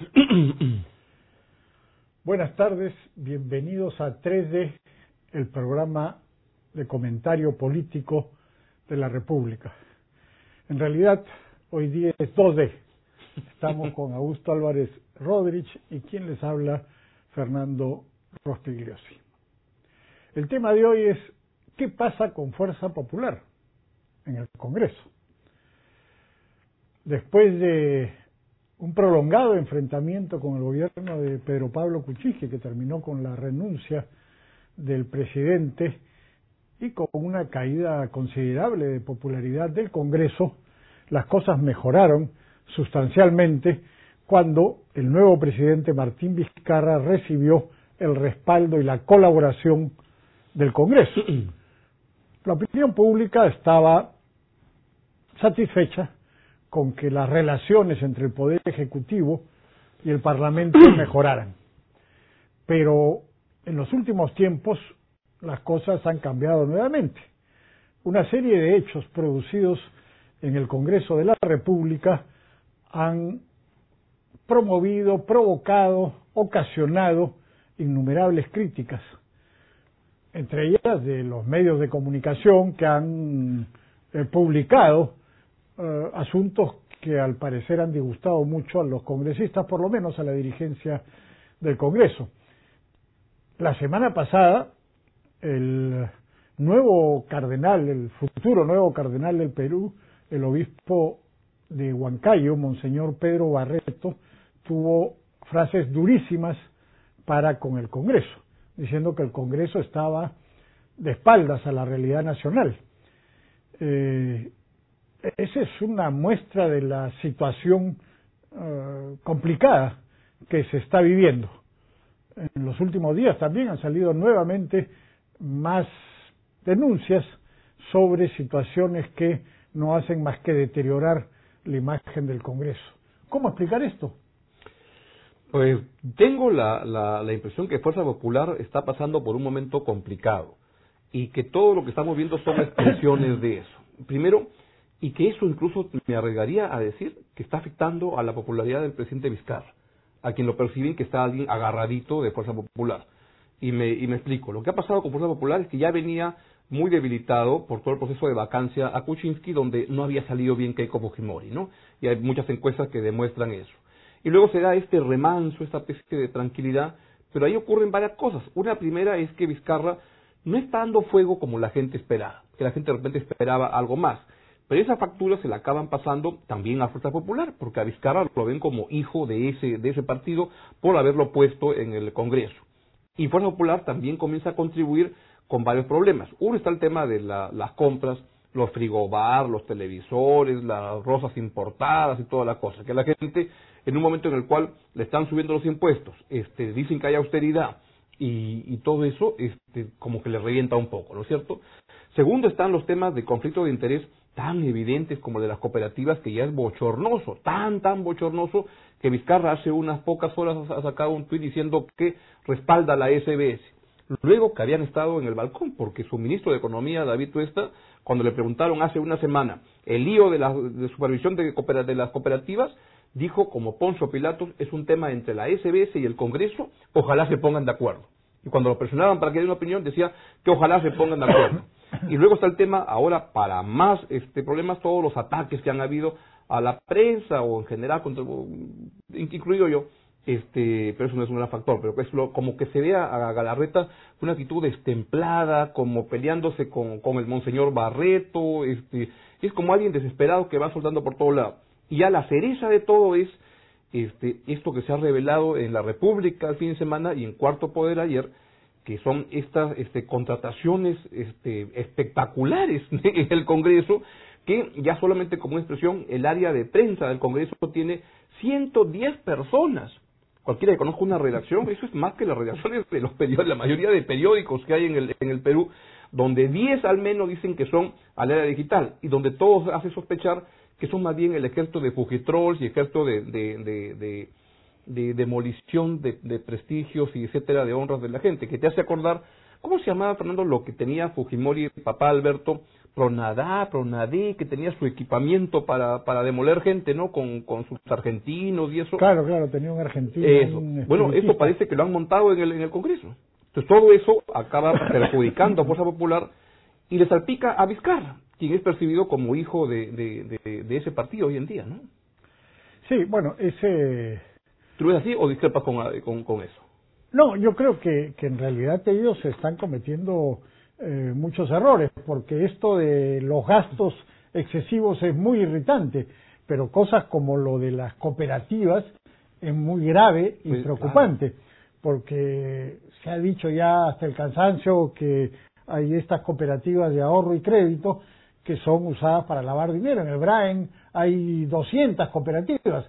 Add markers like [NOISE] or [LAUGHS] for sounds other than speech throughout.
[CLEARS THROAT] Buenas tardes, bienvenidos a 3D, el programa de comentario político de la República. En realidad, hoy día es 2D. Estamos [LAUGHS] con Augusto Álvarez Rodríguez y quien les habla, Fernando Rostigliosi. El tema de hoy es ¿qué pasa con Fuerza Popular en el Congreso? Después de un prolongado enfrentamiento con el gobierno de Pedro Pablo Kuczynski, que terminó con la renuncia del presidente y con una caída considerable de popularidad del Congreso, las cosas mejoraron sustancialmente cuando el nuevo presidente Martín Vizcarra recibió el respaldo y la colaboración del Congreso. [CLEARS THROAT] La opinión pública estaba satisfecha con que las relaciones entre el Poder Ejecutivo y el Parlamento [CLEARS THROAT] mejoraran. Pero en los últimos tiempos las cosas han cambiado nuevamente. Una serie de hechos producidos en el Congreso de la República han promovido, provocado, ocasionado innumerables críticas, entre ellas de los medios de comunicación que han eh, publicado eh, asuntos que al parecer han disgustado mucho a los congresistas, por lo menos a la dirigencia del Congreso. La semana pasada, el nuevo cardenal, el futuro nuevo cardenal del Perú, el obispo de Huancayo, Monseñor Pedro Barreto, tuvo frases durísimas para con el Congreso, diciendo que el Congreso estaba de espaldas a la realidad nacional. Eh, esa es una muestra de la situación eh, complicada que se está viviendo. En los últimos días también han salido nuevamente más denuncias sobre situaciones que no hacen más que deteriorar la imagen del Congreso. ¿Cómo explicar esto? Pues tengo la, la, la, impresión que Fuerza Popular está pasando por un momento complicado y que todo lo que estamos viendo son expresiones de eso. Primero, y que eso incluso me arriesgaría a decir que está afectando a la popularidad del presidente Vizcarra, a quien lo perciben que está alguien agarradito de Fuerza Popular. Y me, y me explico, lo que ha pasado con Fuerza Popular es que ya venía muy debilitado por todo el proceso de vacancia a Kuczynski, donde no había salido bien Keiko Fujimori, ¿no? Y hay muchas encuestas que demuestran eso. Y luego se da este remanso, esta especie de tranquilidad, pero ahí ocurren varias cosas. Una primera es que Vizcarra no está dando fuego como la gente esperaba, que la gente de repente esperaba algo más. Pero esa factura se la acaban pasando también a Fuerza Popular, porque a Vizcarra lo ven como hijo de ese, de ese partido por haberlo puesto en el Congreso. Y Fuerza Popular también comienza a contribuir con varios problemas. Uno está el tema de las compras, los frigobar, los televisores, las rosas importadas y toda la cosa, que la gente en un momento en el cual le están subiendo los impuestos, este, dicen que hay austeridad y, y todo eso este, como que le revienta un poco, ¿no es cierto? Segundo están los temas de conflicto de interés tan evidentes como el de las cooperativas que ya es bochornoso, tan, tan bochornoso que Vizcarra hace unas pocas horas ha sacado un tuit diciendo que respalda la SBS. Luego que habían estado en el balcón, porque su ministro de Economía, David Tuesta, cuando le preguntaron hace una semana el lío de la supervisión de, de las cooperativas, dijo como Poncio Pilatos, es un tema entre la SBS y el Congreso, ojalá se pongan de acuerdo. Y cuando lo presionaban para que dé una opinión, decía que ojalá se pongan de acuerdo. Y luego está el tema, ahora para más este problemas, todos los ataques que han habido a la prensa o en general, contra, incluido yo, este, pero eso no es un gran factor, pero es lo, como que se ve a Galarreta una actitud destemplada, como peleándose con, con el monseñor Barreto, este, es como alguien desesperado que va soltando por todo lado. Y ya la cereza de todo es este, esto que se ha revelado en la República el fin de semana y en Cuarto Poder ayer, que son estas este, contrataciones este, espectaculares [LAUGHS] en el Congreso, que ya solamente como expresión, el área de prensa del Congreso tiene 110 personas. Cualquiera que conozca una redacción, eso es más que las redacciones de los periódicos, la mayoría de periódicos que hay en el, en el Perú, donde 10 al menos dicen que son al área digital y donde todos hace sospechar que son más bien el ejército de fugitrolls y ejército de, de, demolición de, prestigios y etcétera, de honras de la gente, que te hace acordar, ¿cómo se llamaba, Fernando, lo que tenía Fujimori, papá Alberto, Pronadá, Pronadé, que tenía su equipamiento para, para demoler gente, ¿no? Con, con sus argentinos y eso. Claro, claro, tenía un argentino. Eso. bueno, eso parece que lo han montado en el, en el Congreso. Entonces todo eso acaba perjudicando a Fuerza Popular y le salpica a Vizcarra, quien es percibido como hijo de, de, de, ese partido hoy en día, ¿no? Sí, bueno, ese... ¿Tú ves así o discrepas con, con, con eso? No, yo creo que, que en realidad ellos están cometiendo eh, muchos errores, porque esto de los gastos excesivos es muy irritante, pero cosas como lo de las cooperativas es muy grave y pues, preocupante, porque se ha dicho ya hasta el cansancio que hay estas cooperativas de ahorro y crédito que son usadas para lavar dinero. En el Brain hay 200 cooperativas.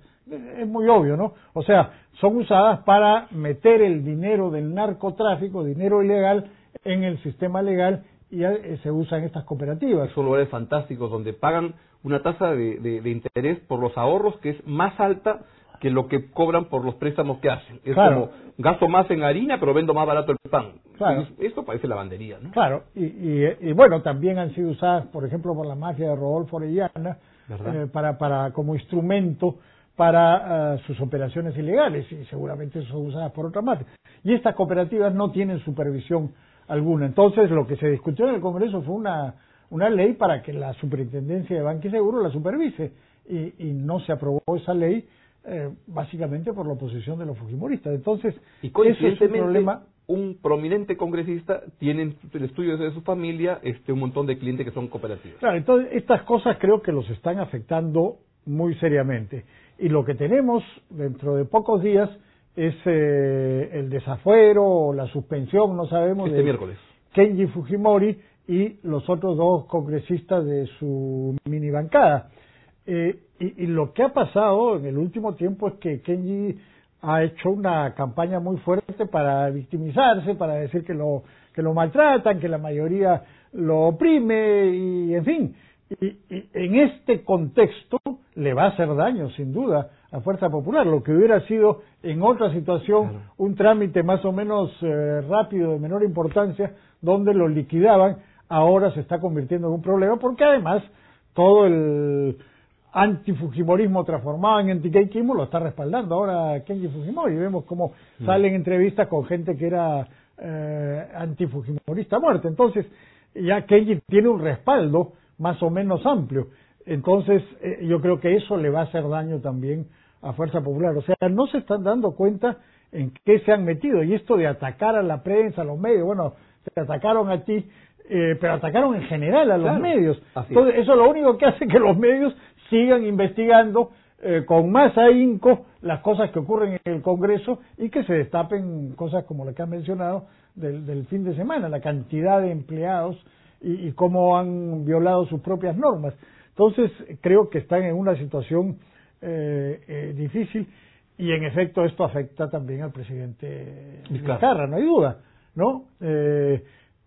Es muy obvio, ¿no? O sea, son usadas para meter el dinero del narcotráfico, dinero ilegal, en el sistema legal y eh, se usan estas cooperativas. Son lugares fantásticos donde pagan una tasa de, de, interés por los ahorros que es más alta que lo que cobran por los préstamos que hacen. Es como gasto más en harina, pero vendo más barato el pan. Claro. Esto parece lavandería, ¿no? Claro, y, y, bueno, también han sido usadas, por ejemplo, por la mafia de Rodolfo Orellana, eh, para, para, como instrumento para eh, sus operaciones ilegales, y seguramente son usadas por otra mafia. Y estas cooperativas no tienen supervisión alguna. Entonces, lo que se discutió en el Congreso fue una, una ley para que la superintendencia de Banco y Seguro la supervise y, y no se aprobó esa ley eh, básicamente por la oposición de los fujimoristas. Entonces, y ese es un problema. Un prominente congresista tiene en el estudio de su familia este, un montón de clientes que son cooperativos. Claro, entonces estas cosas creo que los están afectando muy seriamente. Y lo que tenemos dentro de pocos días es eh, el desafuero o la suspensión, no sabemos, este miércoles. Kenji Fujimori y los otros dos congresistas de su mini bancada. Eh, y, lo que ha pasado en el último tiempo es que Kenji ha hecho una campaña muy fuerte para victimizarse, para decir que lo, que lo maltratan, que la mayoría lo oprime y, en fin, y, en este contexto le va a hacer daño, sin duda, a Fuerza Popular, lo que hubiera sido en otra situación un trámite más o menos eh, rápido, de menor importancia, donde lo liquidaban, ahora se está convirtiendo en un problema, porque además todo el antifujimorismo transformado en antikeiquismo lo está respaldando ahora Kenji Fujimori. Vemos cómo mm. salen entrevistas con gente que era eh, antifujimorista muerte. Entonces, ya Kenji tiene un respaldo más o menos amplio. Entonces, eh, yo creo que eso le va a hacer daño también a Fuerza Popular. O sea, no se están dando cuenta en qué se han metido. Y esto de atacar a la prensa, a los medios, bueno, se atacaron a ti, eh, pero atacaron en general a los medios. Entonces, eso lo único que hace que los medios sigan investigando eh, con más ahínco las cosas que ocurren en el Congreso y que se destapen cosas como las que han mencionado del, fin de semana, la cantidad de empleados y, cómo han violado sus propias normas. Entonces, creo que están en una situación eh, eh, difícil y en efecto esto afecta también al presidente Vizcarra, no hay duda, ¿no?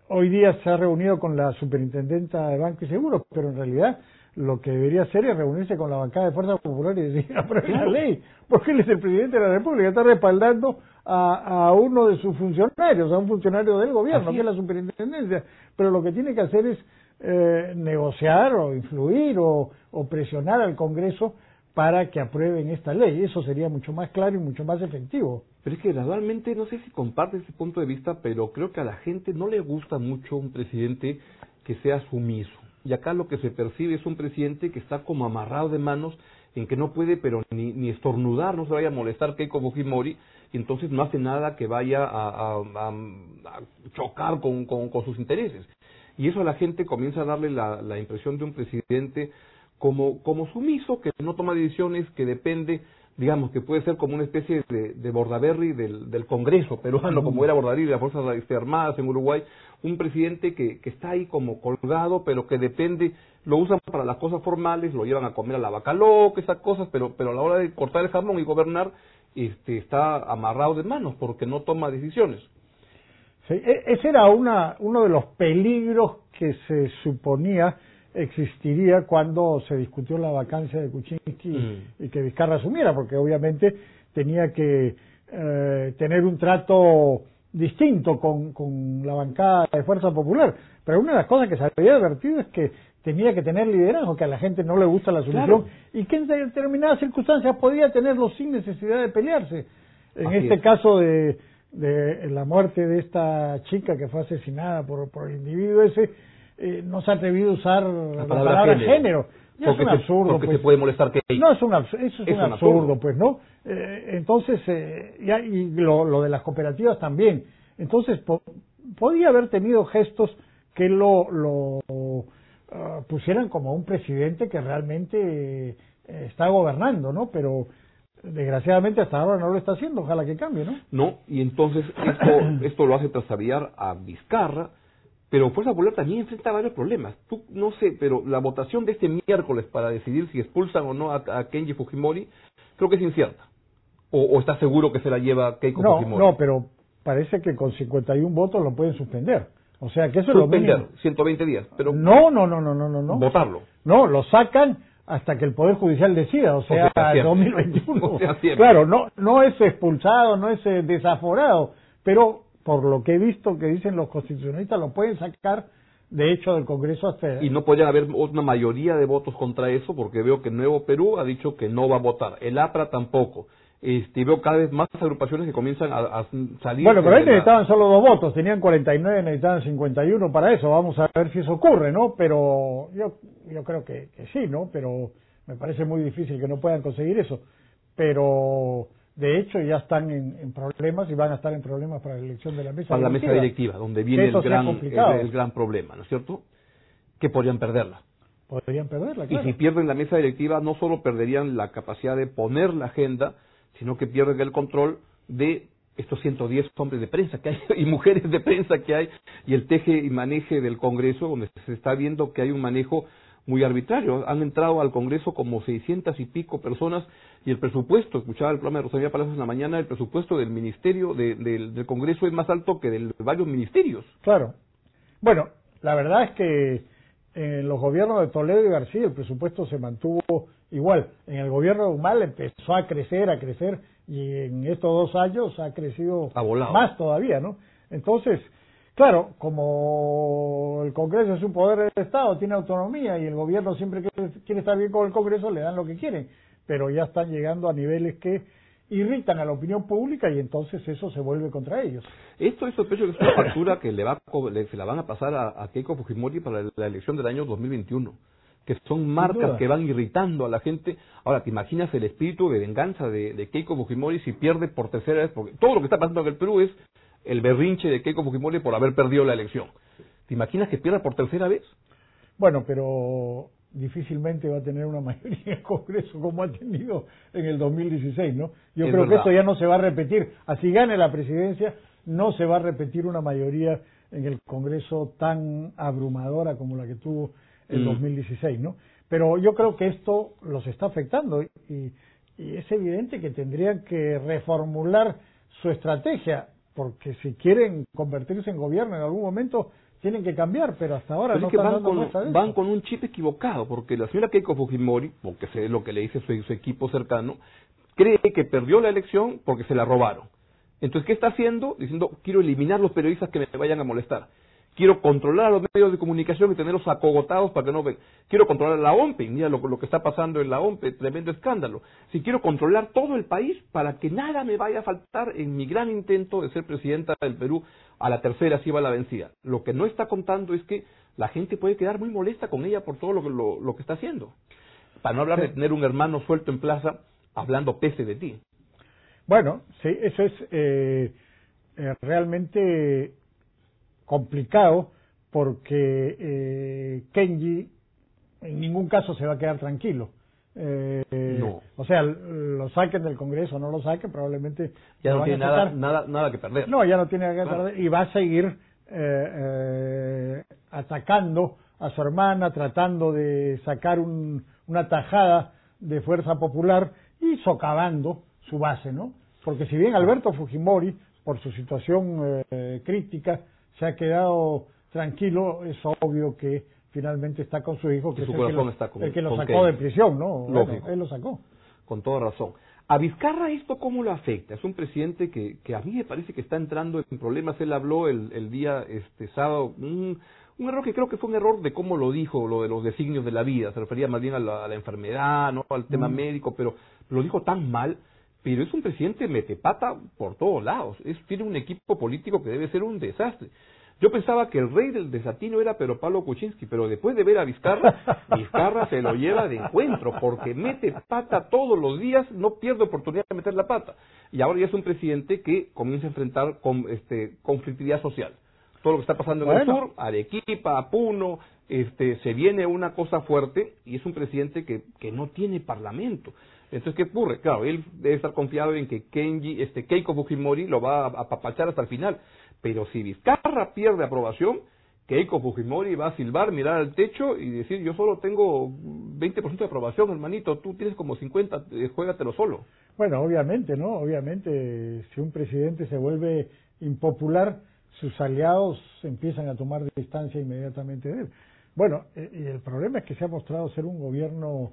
Hoy día se ha reunido con la superintendenta de Banco y Seguros, pero en realidad lo que debería hacer es reunirse con la bancada de Fuerza Popular y decir, [LAUGHS] apruebe la ley, porque él es el presidente de la República, está respaldando a, a uno de sus funcionarios, a un funcionario del gobierno, que es la superintendencia, pero lo que tiene que hacer es eh, negociar o influir o, o presionar al Congreso para que aprueben esta ley. Eso sería mucho más claro y mucho más efectivo. Pero es que gradualmente, no sé si comparte ese punto de vista, pero creo que a la gente no le gusta mucho un presidente que sea sumiso y acá lo que se percibe es un presidente que está como amarrado de manos en que no puede pero ni, ni estornudar, no se vaya a molestar Keiko Fujimori, y entonces no hace nada que vaya a, chocar con, con, sus intereses. Y eso a la gente comienza a darle la, la impresión de un presidente como, como sumiso, que no toma decisiones, que depende digamos que puede ser como una especie de, de Bordaberry del, del Congreso peruano, como era Bordaberry de las Fuerzas Armadas en Uruguay, un presidente que, que está ahí como colgado, pero que depende, lo usan para las cosas formales, lo llevan a comer a la vaca loca, esas cosas, pero, pero a la hora de cortar el jamón y gobernar, este, está amarrado de manos porque no toma decisiones. Sí, e, ese era una, uno de los peligros que se suponía existiría cuando se discutió la vacancia de Kuczynski mm. y que Vizcarra asumiera, porque obviamente tenía que eh, tener un trato distinto con, con la bancada de Fuerza Popular. Pero una de las cosas que se había advertido es que tenía que tener liderazgo, que a la gente no le gusta la solución y que en determinadas circunstancias podía tenerlo sin necesidad de pelearse. En este caso de, de la muerte de esta chica que fue asesinada por, por el individuo ese, eh, no se ha atrevido a usar la palabra, género. porque es un absurdo. porque pues. se puede molestar que. No, es un, eso es, un, absurdo, pues, ¿no? Eh, entonces, eh, ya, y lo, lo de las cooperativas también. Entonces, podía haber tenido gestos que lo, lo ah, pusieran como un presidente que realmente eh, está gobernando, ¿no? Pero desgraciadamente hasta ahora no lo está haciendo, ojalá que cambie, ¿no? No, y entonces esto, [CLEARS THROAT] esto lo hace trasaviar a Vizcarra, pero Fuerza Popular también enfrenta varios problemas. Tú, no sé, pero la votación de este miércoles para decidir si expulsan o no a, Kenji Fujimori, creo que es incierta. O, o está seguro que se la lleva Keiko Fujimori? No, pero parece que con 51 votos lo pueden suspender. O sea, que eso es lo mínimo. 120 días, pero... No, no, no, no, no, no. Votarlo. No, lo sacan hasta que el Poder Judicial decida, o sea, [LAUGHS] o 2021. claro, no, no es expulsado, no es eh, desaforado, pero por lo que he visto que dicen los constitucionalistas, lo pueden sacar de hecho del Congreso hasta... Y no podría haber una mayoría de votos contra eso, porque veo que Nuevo Perú ha dicho que no va a votar, el APRA tampoco. Este, veo cada vez más agrupaciones que comienzan a, salir. Bueno, pero ahí necesitaban solo dos votos, tenían 49, necesitaban 51 para eso. Vamos a ver si eso ocurre, ¿no? Pero yo, yo creo que, que sí, ¿no? Pero me parece muy difícil que no puedan conseguir eso. Pero de hecho ya están en, problemas y van a estar en problemas para la elección de la mesa para la mesa directiva. donde viene el gran, el, gran problema no es cierto que podrían perderla. Podrían perderla claro. y si pierden la mesa directiva no solo perderían la capacidad de poner la agenda sino que pierden el control de estos 110 hombres de prensa que hay [LAUGHS] y mujeres de prensa que hay y el teje y maneje del Congreso donde se está viendo que hay un manejo muy arbitrario. Han entrado al Congreso como 600 y pico personas y el presupuesto, escuchaba el programa de Rosalía Palacios en la mañana, el presupuesto del Ministerio, del Congreso es más alto que de varios ministerios. Claro. Bueno, la verdad es que en los gobiernos de Toledo y García el presupuesto se mantuvo igual. En el gobierno de Humal empezó a crecer, a crecer y en estos dos años ha crecido más todavía, ¿no? Entonces, Claro, como el Congreso es un poder del Estado, tiene autonomía y el gobierno siempre quiere estar bien con el Congreso, le dan lo que quieren, pero ya están llegando a niveles que irritan a la opinión pública y entonces eso se vuelve contra ellos. Esto es sospecho que es una factura que le va, se la van a pasar a, Keiko Fujimori para la elección del año 2021 que son marcas que van irritando a la gente. Ahora, ¿te imaginas el espíritu de venganza de, de, Keiko Fujimori si pierde por tercera vez? Porque todo lo que está pasando en el Perú es el berrinche de Keiko Fujimori por haber perdido la elección. ¿Te imaginas que pierda por tercera vez? Bueno, pero difícilmente va a tener una [LAUGHS] mayoría en el Congreso como ha tenido en el 2016, ¿no? Yo creo que esto ya no se va a repetir. Así gane la presidencia, no se va a repetir una mayoría en el Congreso tan abrumadora como la que tuvo el 2016, mm. ¿no? Pero yo creo que esto los está afectando y es evidente que tendrían que reformular su estrategia porque si quieren convertirse en gobierno en algún momento tienen que cambiar, pero hasta ahora no van con, van con un chip equivocado, porque la señora Keiko Fujimori, porque sé lo que le dice su, su equipo cercano, cree que perdió la elección porque se la robaron. Entonces, ¿qué está haciendo? Diciendo, quiero eliminar los periodistas que me vayan a molestar. Quiero controlar a los medios de comunicación y tenerlos acogotados para que no ven. Quiero controlar la OMPE, mira lo, lo que está pasando en la OMPE, tremendo escándalo. Si quiero controlar todo el país para que nada me vaya a faltar en mi gran intento de ser presidenta del Perú, a la tercera si va la vencida. Lo que no está contando es que la gente puede quedar muy molesta con ella por todo lo, lo, lo que está haciendo. Para no hablar de tener un hermano suelto en plaza hablando pese de ti. Bueno, sí, eso es eh, eh, realmente complicado porque eh, Kenji en ningún caso se va a quedar tranquilo. Eh, O sea, lo saquen del Congreso, no lo saquen, probablemente. Ya no tiene nada, nada, nada que perder. No, ya no tiene nada que perder y va a seguir eh, eh, atacando a su hermana, tratando de sacar un, una tajada de fuerza popular y socavando su base, ¿no? Porque si bien Alberto Fujimori, por su situación eh, crítica, se ha quedado tranquilo, es obvio que finalmente está con su hijo, que es el que, lo, sacó de prisión, ¿no? él lo sacó. con toda razón. A Vizcarra esto cómo lo afecta? Es un presidente que, que a mí me parece que está entrando en problemas. Él habló el, el día este sábado, un, un error que creo que fue un error de cómo lo dijo, lo de los designios de la vida. Se refería más bien a la, a la enfermedad, no al tema mm. médico, pero lo dijo tan mal. Pero es un presidente metepata por todos lados. Es, tiene un equipo político que debe ser un desastre. Yo pensaba que el rey del desatino era Pedro Pablo Kuczynski, pero después de ver a Vizcarra, [LAUGHS] Vizcarra se lo lleva de encuentro, porque mete pata todos los días, no pierde oportunidad de meter la pata. Y ahora ya es un presidente que comienza a enfrentar con, este, conflictividad social. Todo lo que está pasando en el sur, Arequipa, Puno, este, se viene una cosa fuerte y es un presidente que, que no tiene parlamento. Entonces, ¿qué ocurre? Claro, él debe estar confiado en que Kenji, este, Keiko Fujimori lo va a apapachar hasta el final. Pero si Vizcarra pierde aprobación, Keiko Fujimori va a silbar, mirar al techo y decir, yo solo tengo 20% de aprobación, hermanito, tú tienes como 50, eh, juégatelo solo. Bueno, obviamente, ¿no? Obviamente, si un presidente se vuelve impopular, sus aliados empiezan a tomar distancia inmediatamente de él. Bueno, eh, y el problema es que se ha mostrado ser un gobierno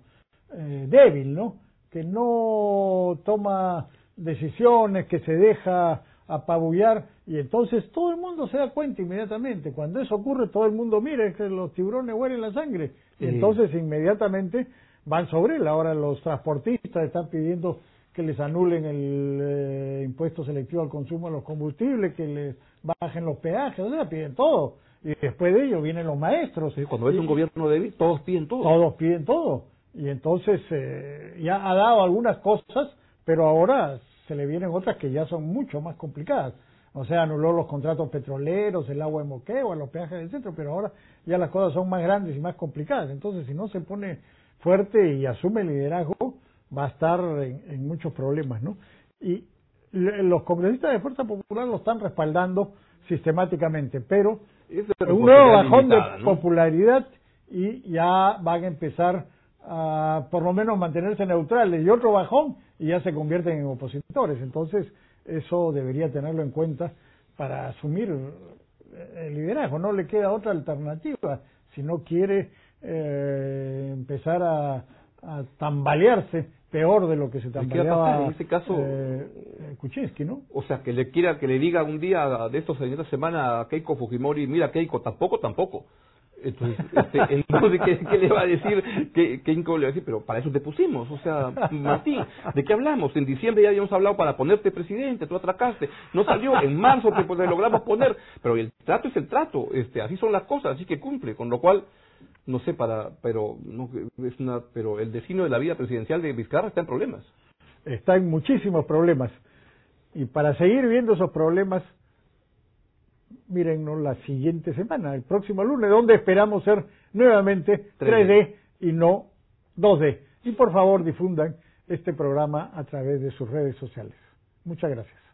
eh, débil, ¿no? Que no toma decisiones, que se deja apabullar y entonces todo el mundo se da cuenta inmediatamente. Cuando eso ocurre, todo el mundo mira que los tiburones huelen la sangre. Y entonces inmediatamente van sobre él. Ahora los transportistas están pidiendo que les anulen el eh, impuesto selectivo al consumo de los combustibles, que les bajen los peajes, o sea, piden todo. Y después de ello vienen los maestros. cuando es un gobierno débil, todos piden todo. Todos piden todo. Y entonces eh, ya ha dado algunas cosas, pero ahora se le vienen otras que ya son mucho más complicadas. O sea, anuló los contratos petroleros, el agua de moqueo, los peajes del centro, pero ahora ya las cosas son más grandes y más complicadas. Entonces, si no se pone fuerte y asume el liderazgo, va a estar en, muchos problemas, ¿no? Y los congresistas de Fuerza Popular lo están respaldando sistemáticamente, pero un nuevo bajón de popularidad y ya van a empezar a por lo menos mantenerse neutrales y otro bajón y ya se convierten en opositores. Entonces, eso debería tenerlo en cuenta para asumir el liderazgo. No le queda otra alternativa si no quiere eh, empezar a, a, tambalearse peor de lo que se tambaleaba en este caso eh, Kuczynski, ¿no? O sea, que le quiera que le diga un día de estos en esta semana a Keiko Fujimori, mira Keiko, tampoco, tampoco. Entonces, este, [LAUGHS] entonces ¿qué, le va a decir? ¿Qué, ¿Qué le va a decir? Pero para eso te pusimos. O sea, Martín, ¿de qué hablamos? En diciembre ya habíamos hablado para ponerte presidente, tú atracaste. No salió. En marzo te, pues, logramos poner. Pero el trato es el trato. este Así son las cosas, así que cumple. Con lo cual, no sé, para pero no es una pero el destino de la vida presidencial de Vizcarra está en problemas. Está en muchísimos problemas. Y para seguir viendo esos problemas, mírennos la siguiente semana, el próximo lunes, donde esperamos ser nuevamente 3D, y no 2D. Y por favor difundan este programa a través de sus redes sociales. Muchas gracias.